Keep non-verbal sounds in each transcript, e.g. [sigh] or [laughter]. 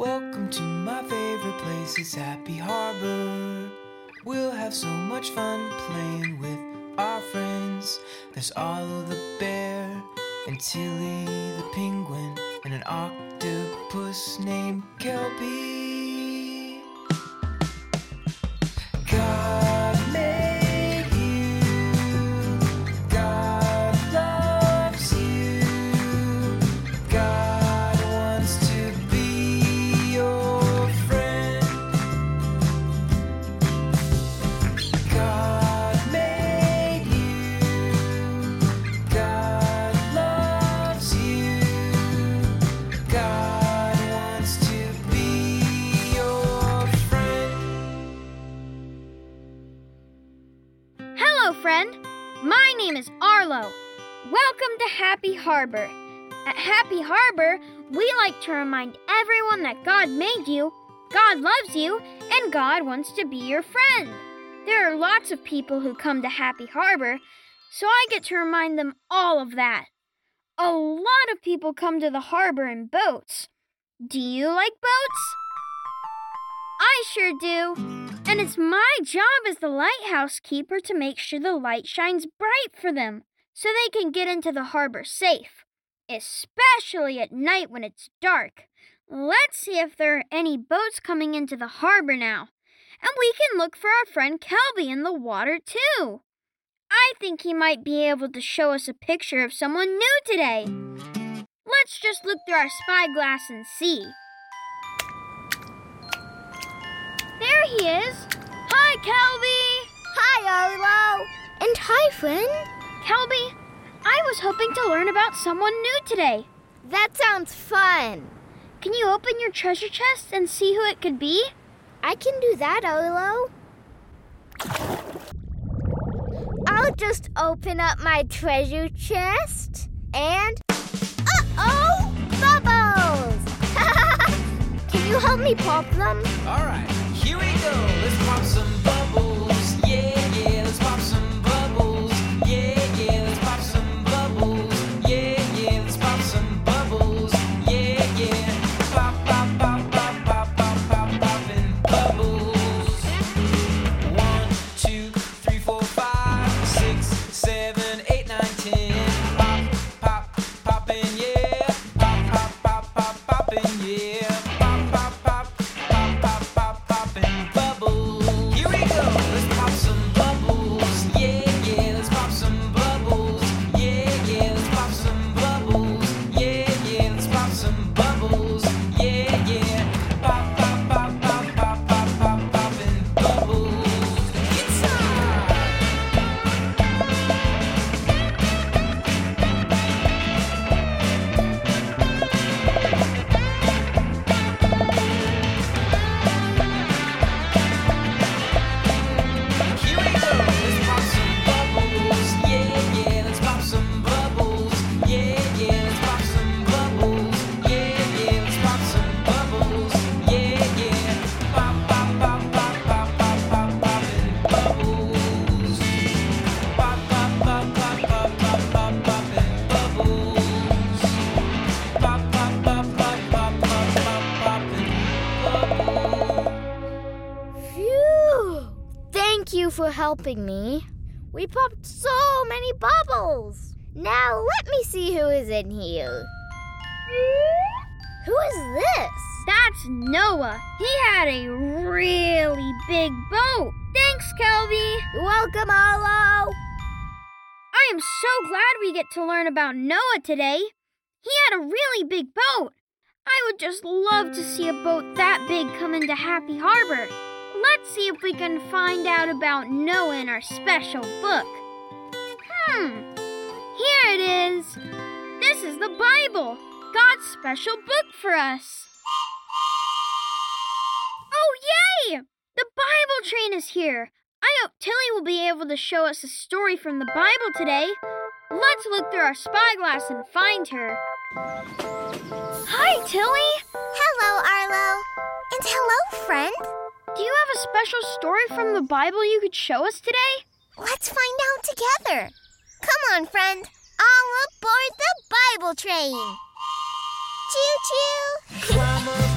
Welcome to my favorite place, it's Happy Harbor. We'll have so much fun playing with our friends. There's Arlo the bear, and Tilly the penguin, and an octopus named Kelby. Friend. My name is Arlo. Welcome to Happy Harbor. At Happy Harbor, we like to remind everyone that God made you, God loves you, and God wants to be your friend. There are lots of people who come to Happy Harbor, so I get to remind them all of that. A lot of people come to the harbor in boats. Do you like boats? I sure do. And it's my job as the lighthouse keeper to make sure the light shines bright for them so they can get into the harbor safe, especially at night when it's dark. Let's see if there are any boats coming into the harbor now. And we can look for our friend Kelby in the water too. I think he might be able to show us a picture of someone new today. Let's just look through our spyglass and see. There he is. Hi, Kelby. Hi, Arlo. And hi, friend. Kelby, I was hoping to learn about someone new today. That sounds fun. Can you open your treasure chest and see who it could be? I can do that, Arlo. I'll just open up my treasure chest and. Uh oh! Bubbles! [laughs] can you help me pop them? Alright, here Let's pop some bubbles. Helping me. We popped so many bubbles. Now let me see who is in here. Who is this? That's Noah. He had a really big boat. Thanks, Kelby. You're welcome, Arlo. I am so glad we get to learn about Noah today. He had a really big boat. I would just love to see a boat that big come into Happy Harbor. Let's see if we can find out about Noah in our special book. Hmm, here it is. This is the Bible, God's special book for us. Oh, yay! The Bible train is here. I hope Tilly will be able to show us a story from the Bible today. Let's look through our spyglass and find her. Hi, Tilly. Hello, Arlo. And hello, friend. Do you have a special story from the Bible you could show us today? Let's find out together. Come on, friend. All aboard the Bible train. Choo choo. [laughs]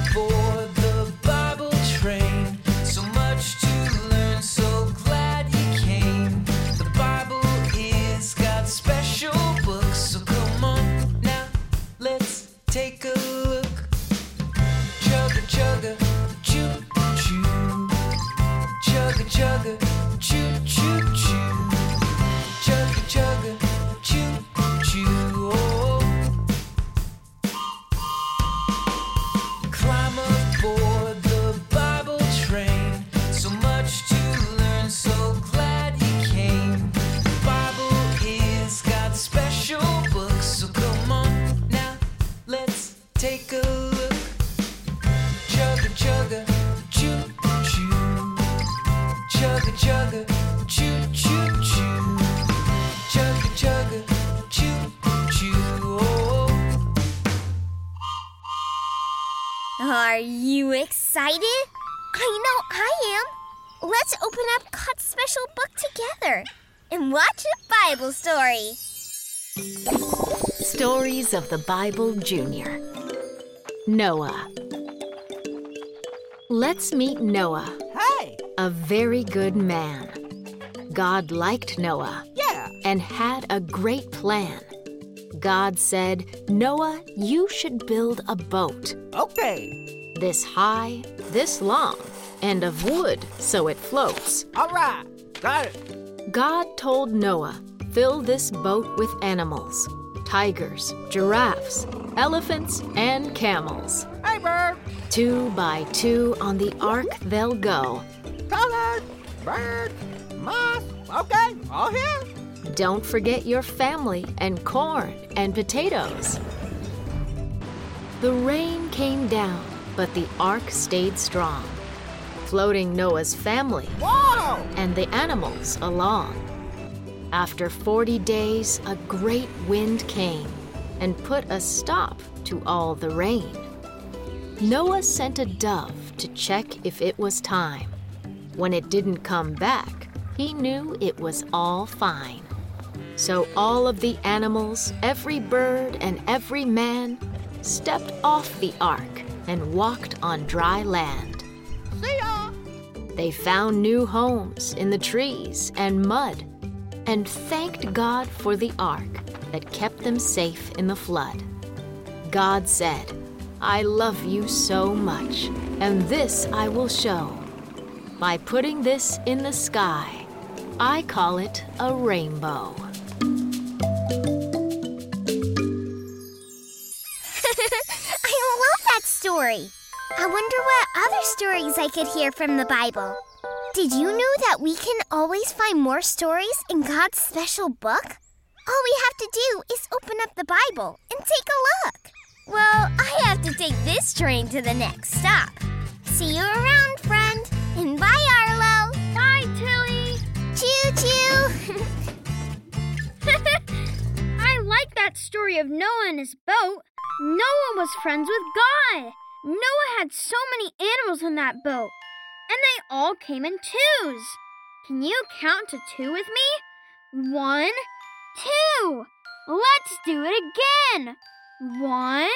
I know I am. Let's open up God's special book together and watch a Bible story. Stories of the Bible Junior. Noah. Let's meet Noah, Hey, a very good man. God liked Noah yeah. and had a great plan. God said, Noah, you should build a boat Okay. this high, this long, and of wood so it floats. All right. Got it. God told Noah, fill this boat with animals tigers, giraffes, elephants, and camels. Hey, bird. Two by two on the ark they'll go. Colored. Bird. Mouse. Okay. All here. Don't forget your family and corn and potatoes. The rain came down, but the ark stayed strong, floating Noah's family Whoa. and the animals along. After 40 days, a great wind came and put a stop to all the rain. Noah sent a dove to check if it was time. When it didn't come back, he knew it was all fine. So all of the animals, every bird, and every man stepped off the ark and walked on dry land. They found new homes in the trees and mud and thanked God for the ark that kept them safe in the flood. God said, I love you so much, and this I will show. By putting this in the sky, I call it a rainbow. [laughs] I love that story. I wonder what other stories I could hear from the Bible. Did you know that we can always find more stories in God's special book? All we have to do is open up the Bible and take a look. Well, I have to take this train to the next stop. See you around, friend. And bye, Arlo. Bye, Tilly. Choo choo. [laughs] I like that story of Noah and his boat. Noah was friends with God. Noah had so many animals in that boat, and they all came in twos. Can you count to two with me? One, two. Let's do it again. One,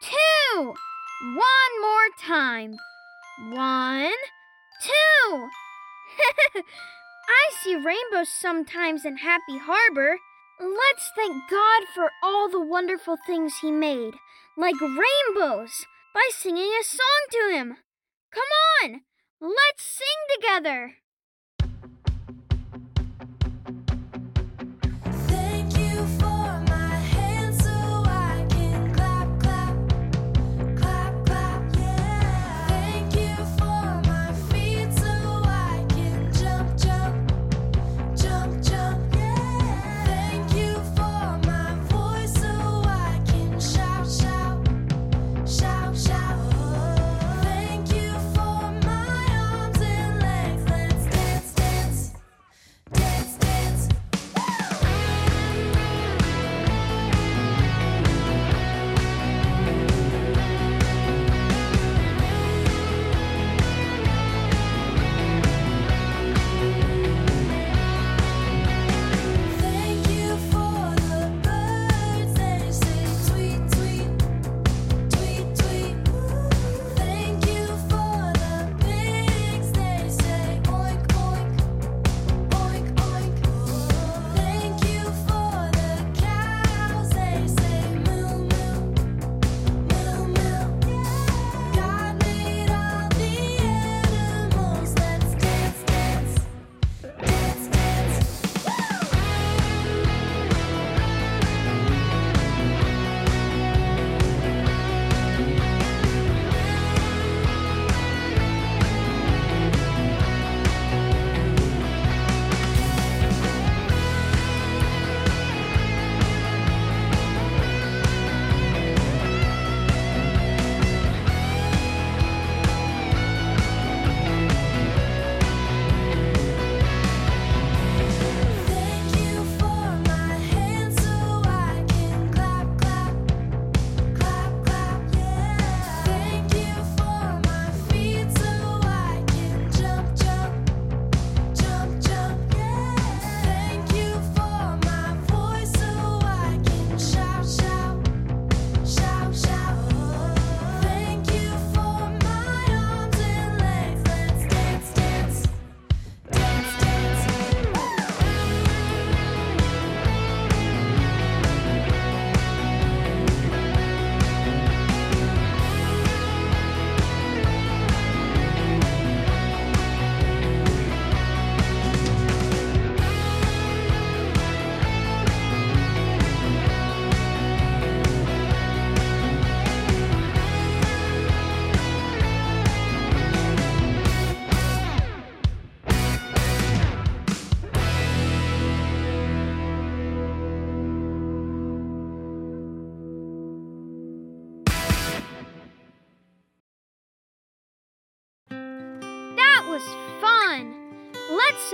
two. One more time. One, two. [laughs] I see rainbows sometimes in Happy Harbor. Let's thank God for all the wonderful things He made, like rainbows, by singing a song to Him. Come on, let's sing together.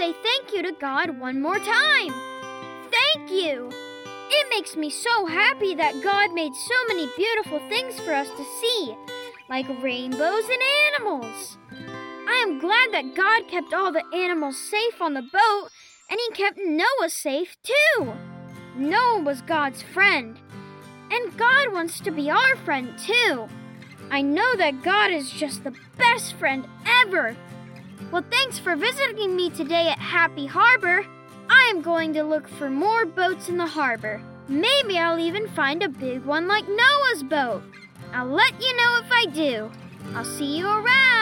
Say thank you to God one more time. Thank you. It makes me so happy that God made so many beautiful things for us to see, like rainbows and animals. I am glad that God kept all the animals safe on the boat and he kept Noah safe too. Noah was God's friend, and God wants to be our friend too. I know that God is just the best friend ever. Well, thanks for visiting me today at Happy Harbor. I am going to look for more boats in the harbor. Maybe I'll even find a big one like Noah's boat. I'll let you know if I do. I'll see you around.